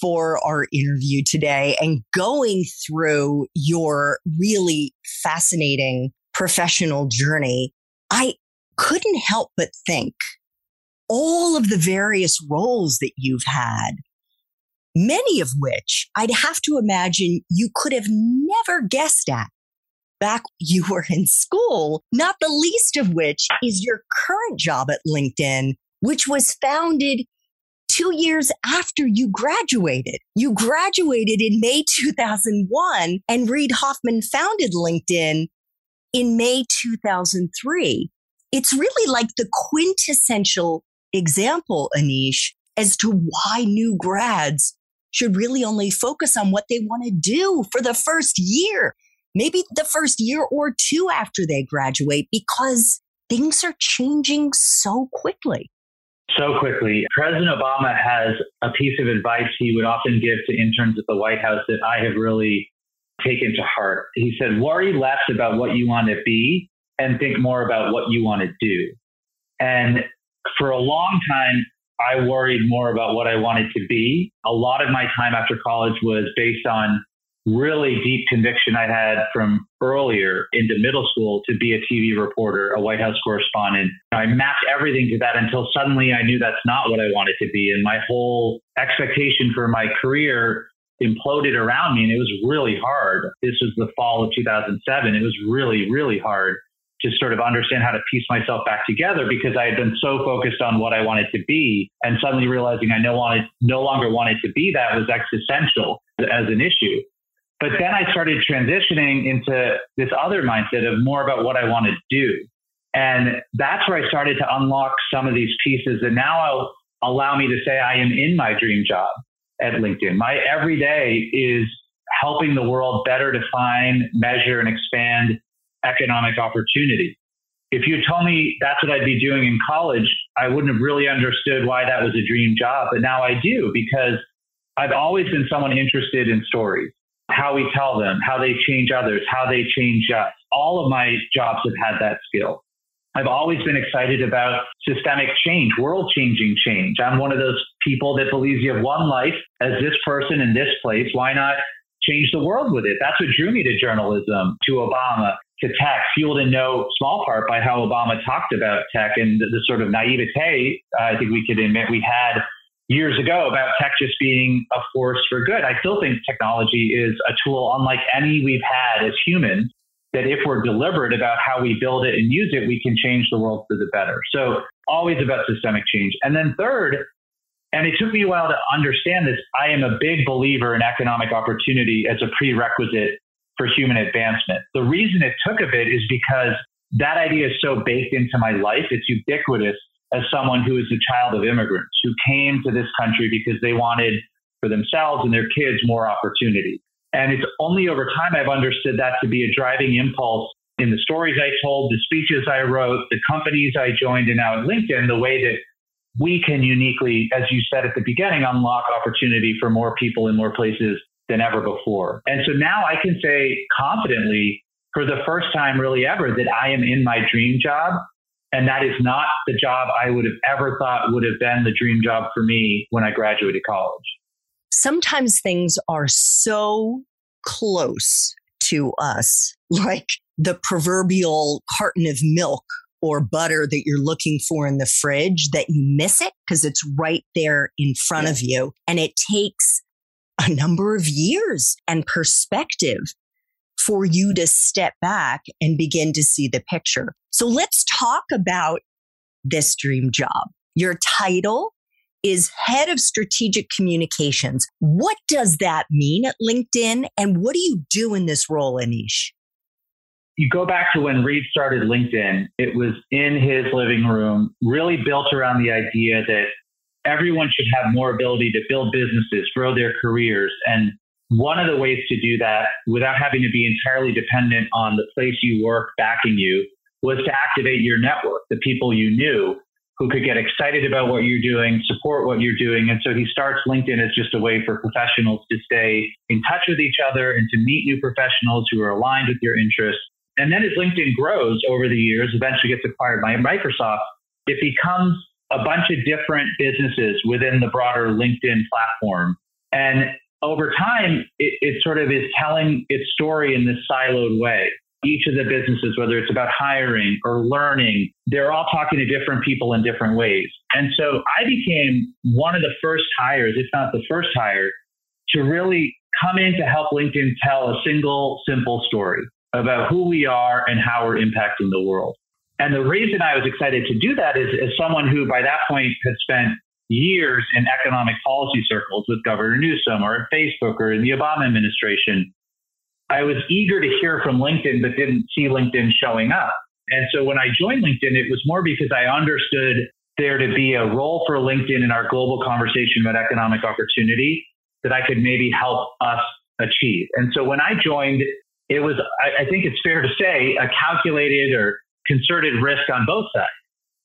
for our interview today and going through your really fascinating professional journey, I couldn't help but think all of the various roles that you've had, many of which I'd have to imagine you could have never guessed at back you were in school, not the least of which is your current job at LinkedIn, which was founded two years after you graduated. You graduated in May 2001 and Reid Hoffman founded LinkedIn in May 2003. It's really like the quintessential example, Aneesh, as to why new grads should really only focus on what they want to do for the first year, maybe the first year or two after they graduate, because things are changing so quickly so quickly. President Obama has a piece of advice he would often give to interns at the White House that I have really taken to heart. He said, worry less about what you want to be and think more about what you want to do. And for a long time, I worried more about what I wanted to be. A lot of my time after college was based on really deep conviction I had from earlier into middle school to be a TV reporter, a White House correspondent. I mapped everything to that until suddenly I knew that's not what I wanted to be. And my whole expectation for my career imploded around me. And it was really hard. This was the fall of 2007. It was really, really hard to sort of understand how to piece myself back together because I had been so focused on what I wanted to be and suddenly realizing I no, wanted, no longer wanted to be that was existential as an issue. But then I started transitioning into this other mindset of more about what I want to do. And that's where I started to unlock some of these pieces that now allow me to say I am in my dream job at LinkedIn. My everyday is helping the world better define, measure, and expand economic opportunity. If you told me that's what I'd be doing in college, I wouldn't have really understood why that was a dream job. But now I do because I've always been someone interested in stories how we tell them, how they change others, how they change us. All of my jobs have had that skill. I've always been excited about systemic change, world changing change. I'm one of those people that believes you have one life as this person in this place. Why not change the world with it? That's what drew me to journalism, to Obama, to tech, fueled in no small part by how Obama talked about tech and the, the sort of naivete I think we could admit we had years ago about tech just being a force for good. I still think technology is a tool unlike any we've had as humans, that if we're deliberate about how we build it and use it, we can change the world for the better. So, always about systemic change. And then, third, and it took me a while to understand this, I am a big believer in economic opportunity as a prerequisite for human advancement. The reason it took a bit is because that idea is so baked into my life, it's ubiquitous as someone who is a child of immigrants who came to this country because they wanted for themselves and their kids more opportunity. And it's only over time I've understood that to be a driving impulse in the stories I told, the speeches I wrote, the companies I joined, and now at LinkedIn, the way that we can uniquely, as you said at the beginning, unlock opportunity for more people in more places than ever before. And so now I can say confidently, for the first time really ever, that I am in my dream job. And that is not the job I would have ever thought would have been the dream job for me when I graduated college. Sometimes things are so close to us, like the proverbial carton of milk or butter that you're looking for in the fridge that you miss it because it's right there in front yeah. of you. And it takes a number of years and perspective for you to step back and begin to see the picture. So let's talk about this dream job. Your title is head of strategic communications. What does that mean at LinkedIn? And what do you do in this role, Aneesh? You go back to when Reid started LinkedIn, it was in his living room, really built around the idea that everyone should have more ability to build businesses, grow their careers. And one of the ways to do that without having to be entirely dependent on the place you work backing you was to activate your network, the people you knew who could get excited about what you're doing, support what you're doing. And so he starts LinkedIn as just a way for professionals to stay in touch with each other and to meet new professionals who are aligned with your interests. And then as LinkedIn grows over the years, eventually gets acquired by Microsoft, it becomes a bunch of different businesses within the broader LinkedIn platform. And over time, it, it sort of is telling its story in this siloed way. Each of the businesses, whether it's about hiring or learning, they're all talking to different people in different ways. And so I became one of the first hires, if not the first hire, to really come in to help LinkedIn tell a single, simple story about who we are and how we're impacting the world. And the reason I was excited to do that is as someone who by that point had spent years in economic policy circles with Governor Newsom or at Facebook or in the Obama administration, I was eager to hear from LinkedIn, but didn't see LinkedIn showing up. And so when I joined LinkedIn, it was more because I understood there to be a role for LinkedIn in our global conversation about economic opportunity that I could maybe help us achieve. And so when I joined, it was, I, think it's fair to say, a calculated or concerted risk on both sides.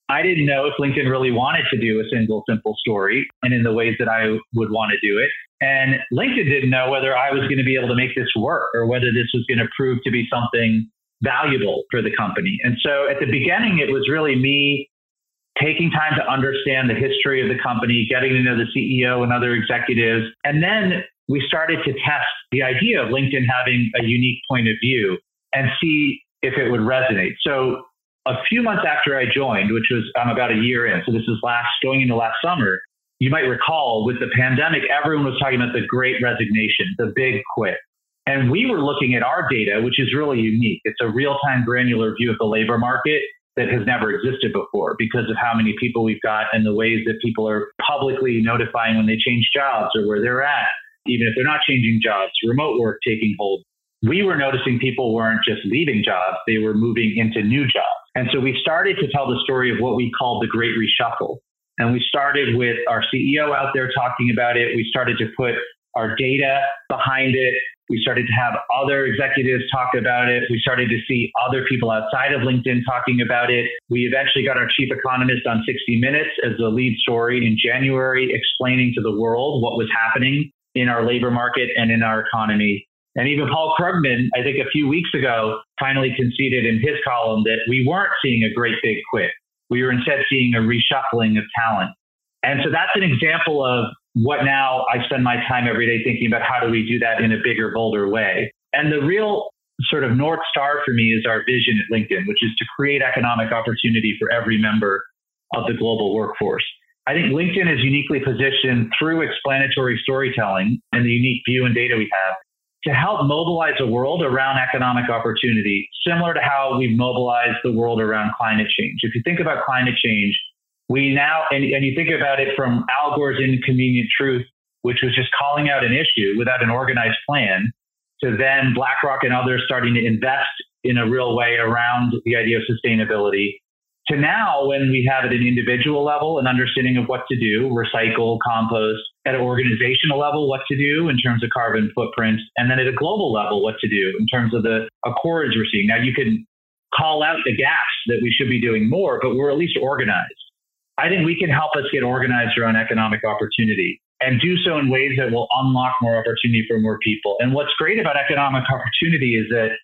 I didn't know if LinkedIn really wanted to do a single simple story and in the ways that I would want to do it. And LinkedIn didn't know whether I was going to be able to make this work or whether this was going to prove to be something valuable for the company. And so at the beginning, it was really me taking time to understand the history of the company, getting to know the CEO and other executives. And then we started to test the idea of LinkedIn having a unique point of view and see if it would resonate. So a few months after I joined, which was I'm about a year in, so this is last going into last summer, you might recall with the pandemic, everyone was talking about the great resignation, the big quit. And we were looking at our data, which is really unique. It's a real time granular view of the labor market that has never existed before because of how many people we've got and the ways that people are publicly notifying when they change jobs or where they're at, even if they're not changing jobs, remote work taking hold. We were noticing people weren't just leaving jobs, they were moving into new jobs. And so we started to tell the story of what we called the Great Reshuffle. And we started with our CEO out there talking about it. We started to put our data behind it. We started to have other executives talk about it. We started to see other people outside of LinkedIn talking about it. We eventually got our chief economist on 60 Minutes as the lead story in January, explaining to the world what was happening in our labor market and in our economy. And even Paul Krugman, I think a few weeks ago, finally conceded in his column that we weren't seeing a great big quit. We were instead seeing a reshuffling of talent. And so that's an example of what now I spend my time every day thinking about how do we do that in a bigger, bolder way. And the real sort of North Star for me is our vision at LinkedIn, which is to create economic opportunity for every member of the global workforce. I think LinkedIn is uniquely positioned through explanatory storytelling and the unique view and data we have to help mobilize the world around economic opportunity, similar to how we've mobilized the world around climate change. If you think about climate change, we now, and, and you think about it from Al Gore's Inconvenient Truth, which was just calling out an issue without an organized plan, to then BlackRock and others starting to invest in a real way around the idea of sustainability to now when we have at an individual level an understanding of what to do, recycle, compost, at an organizational level, what to do in terms of carbon footprint, and then at a global level, what to do in terms of the accords we're seeing. Now you can call out the gaps that we should be doing more, but we're at least organized. I think we can help us get organized around economic opportunity and do so in ways that will unlock more opportunity for more people. And what's great about economic opportunity is that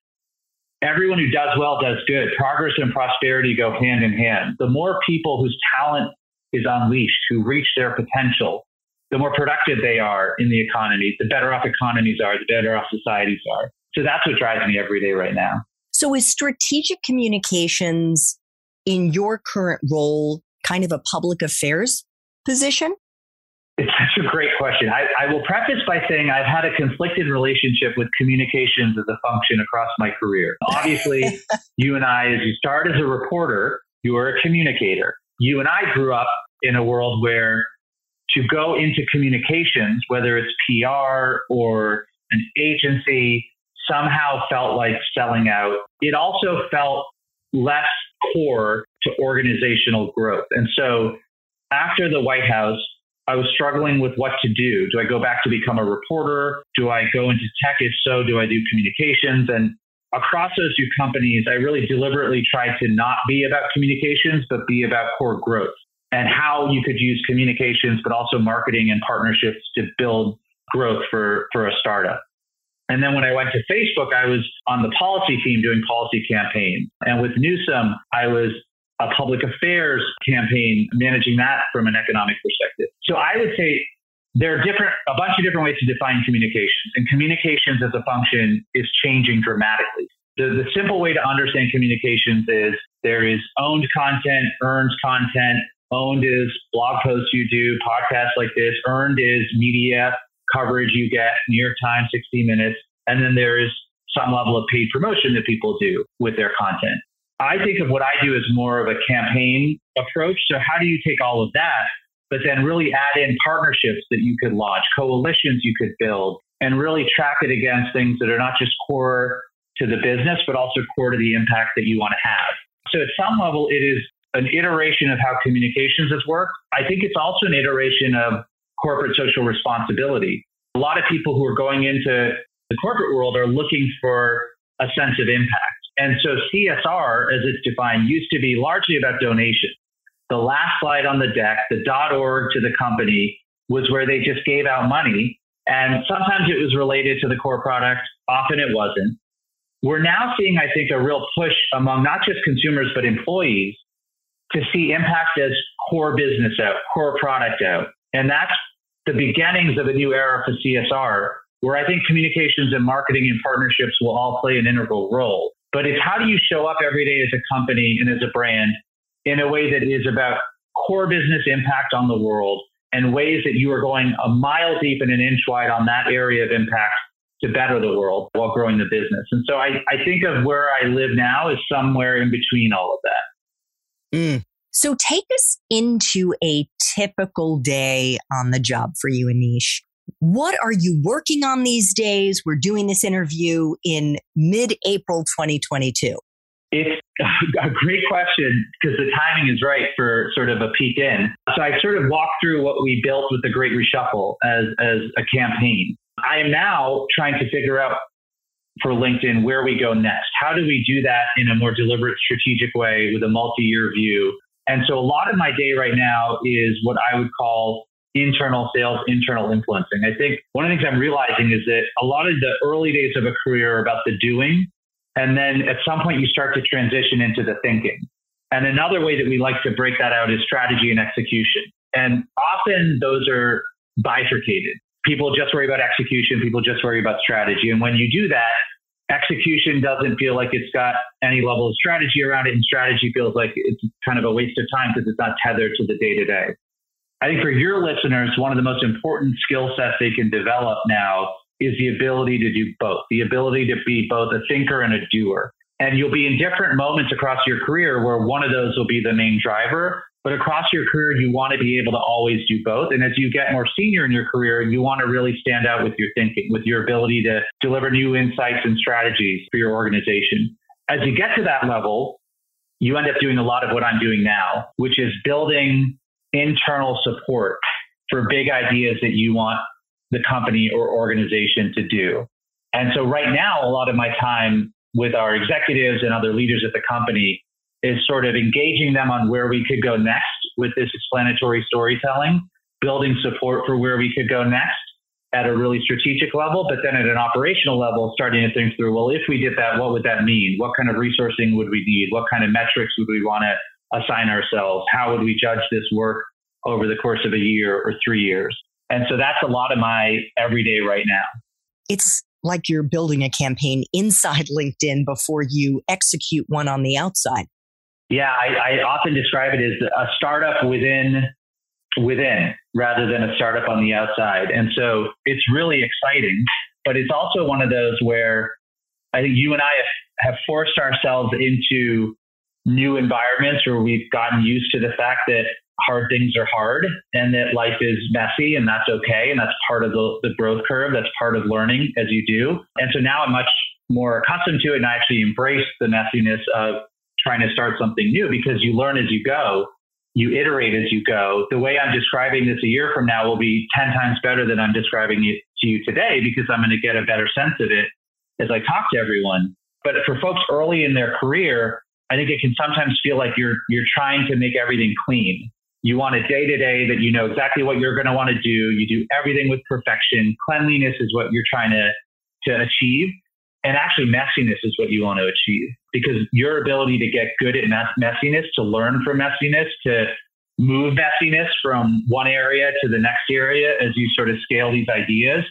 everyone who does well does good. Progress and prosperity go hand in hand. The more people whose talent is unleashed, who reach their potential, the more productive they are in the economy, the better off economies are, the better off societies are. So that's what drives me every day right now. So is strategic communications in your current role kind of a public affairs position? It's such a great question. I, I, will preface by saying I've had a conflicted relationship with communications as a function across my career. Obviously, you and I, as you start as a reporter, you are a communicator. You and I grew up in a world where to go into communications, whether it's PR or an agency, somehow felt like selling out. It also felt less core to organizational growth. And so after the White House, I was struggling with what to do. Do I go back to become a reporter? Do I go into tech? If so, do I do communications? And across those two companies, I really deliberately tried to not be about communications, but be about core growth and how you could use communications, but also marketing and partnerships to build growth for, for a startup. And then when I went to Facebook, I was on the policy team doing policy campaigns. And with Newsom, I was a public affairs campaign managing that from an economic perspective. So I would say there are different a bunch of different ways to define communications. And communications as a function is changing dramatically. The, the simple way to understand communications is there is owned content, earned content. Owned is blog posts you do, podcasts like this. Earned is media coverage you get, New York Times, 60 Minutes, and then there is some level of paid promotion that people do with their content. I think of what I do as more of a campaign approach. So, how do you take all of that, but then really add in partnerships that you could launch, coalitions you could build, and really track it against things that are not just core to the business, but also core to the impact that you want to have. So, at some level, it is an iteration of how communications has worked. I think it's also an iteration of corporate social responsibility. A lot of people who are going into the corporate world are looking for a sense of impact. And so CSR, as it's defined, used to be largely about donation. The last slide on the deck, the .org to the company, was where they just gave out money. And sometimes it was related to the core product, often it wasn't. We're now seeing, I think, a real push among not just consumers, but employees to see impact as core business out, core product out. And that's the beginnings of a new era for CSR, where I think communications and marketing and partnerships will all play an integral role. But it's how do you show up every day as a company and as a brand in a way that is about core business impact on the world and ways that you are going a mile deep and an inch wide on that area of impact to better the world while growing the business. And so I, I think of where I live now is somewhere in between all of that. Mm. So take us into a typical day on the job for you, Aneesh. What are you working on these days? We're doing this interview in mid April 2022. It's a great question because the timing is right for sort of a peek in. So I sort of walked through what we built with the Great Reshuffle as, as a campaign. I am now trying to figure out for LinkedIn where we go next. How do we do that in a more deliberate, strategic way with a multi year view and so a lot of my day right now is what I would call internal sales, internal influencing. I think one of the things I'm realizing is that a lot of the early days of a career are about the doing. And then at some point you start to transition into the thinking. And another way that we like to break that out is strategy and execution. And often those are bifurcated. People just worry about execution, people just worry about strategy. And when you do that, execution doesn't feel like it's got any level of strategy around it, and strategy feels like it's kind of a waste of time because it's not tethered to the day to day. I think for your listeners, one of the most important skill sets they can develop now is the ability to do both, the ability to be both a thinker and a doer. And you'll be in different moments across your career where one of those will be the main driver, but across your career, you want to be able to always do both. And as you get more senior in your career, you want to really stand out with your thinking, with your ability to deliver new insights and strategies for your organization. As you get to that level, you end up doing a lot of what I'm doing now, which is building internal support for big ideas that you want the company or organization to do. And so right now, a lot of my time with our executives and other leaders at the company is sort of engaging them on where we could go next with this explanatory storytelling, building support for where we could go next at a really strategic level, but then at an operational level, starting to think through, well, if we did that, what would that mean? What kind of resourcing would we need? What kind of metrics would we want to assign ourselves? How would we judge this work over the course of a year or three years? And so that's a lot of my everyday right now. It's like you're building a campaign inside LinkedIn before you execute one on the outside. Yeah, I, I often describe it as a startup within within rather than a startup on the outside. And so it's really exciting, but it's also one of those where I think you and I have, have forced ourselves into new environments where we've gotten used to the fact that hard things are hard and that life is messy and that's okay. And that's part of the, the growth curve. That's part of learning as you do. And so now I'm much more accustomed to it and I actually embrace the messiness of trying to start something new because you learn as you go. You iterate as you go. The way I'm describing this a year from now will be 10 times better than I'm describing it to you today because I'm going to get a better sense of it as I talk to everyone. But for folks early in their career, I think it can sometimes feel like you're you're trying to make everything clean. You want a day to day that you know exactly what you're going to want to do. You do everything with perfection. Cleanliness is what you're trying to, to achieve. And actually, messiness is what you want to achieve because your ability to get good at messiness, to learn from messiness, to move messiness from one area to the next area as you sort of scale these ideas,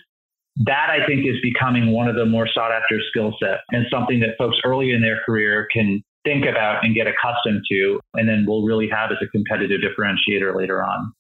that I think is becoming one of the more sought after skill sets and something that folks early in their career can think about and get accustomed to, and then we'll really have as a competitive differentiator later on.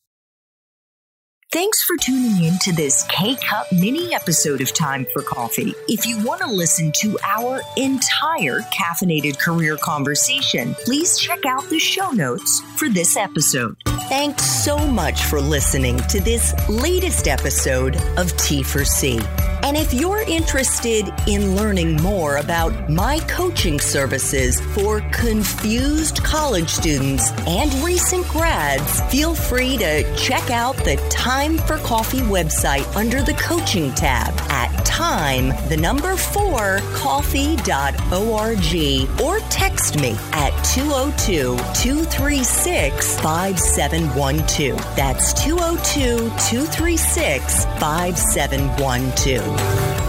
Thanks for tuning in to this K Cup mini episode of Time for Coffee. If you want to listen to our entire caffeinated career conversation, please check out the show notes for this episode. Thanks so much for listening to this latest episode of T for C. And if you're interested in learning more about my coaching services for confused college students and recent grads, feel free to check out the Time for Coffee website under the coaching tab at time, the number four, coffee.org or text me at 202 236 5712. That's 202 236 5712.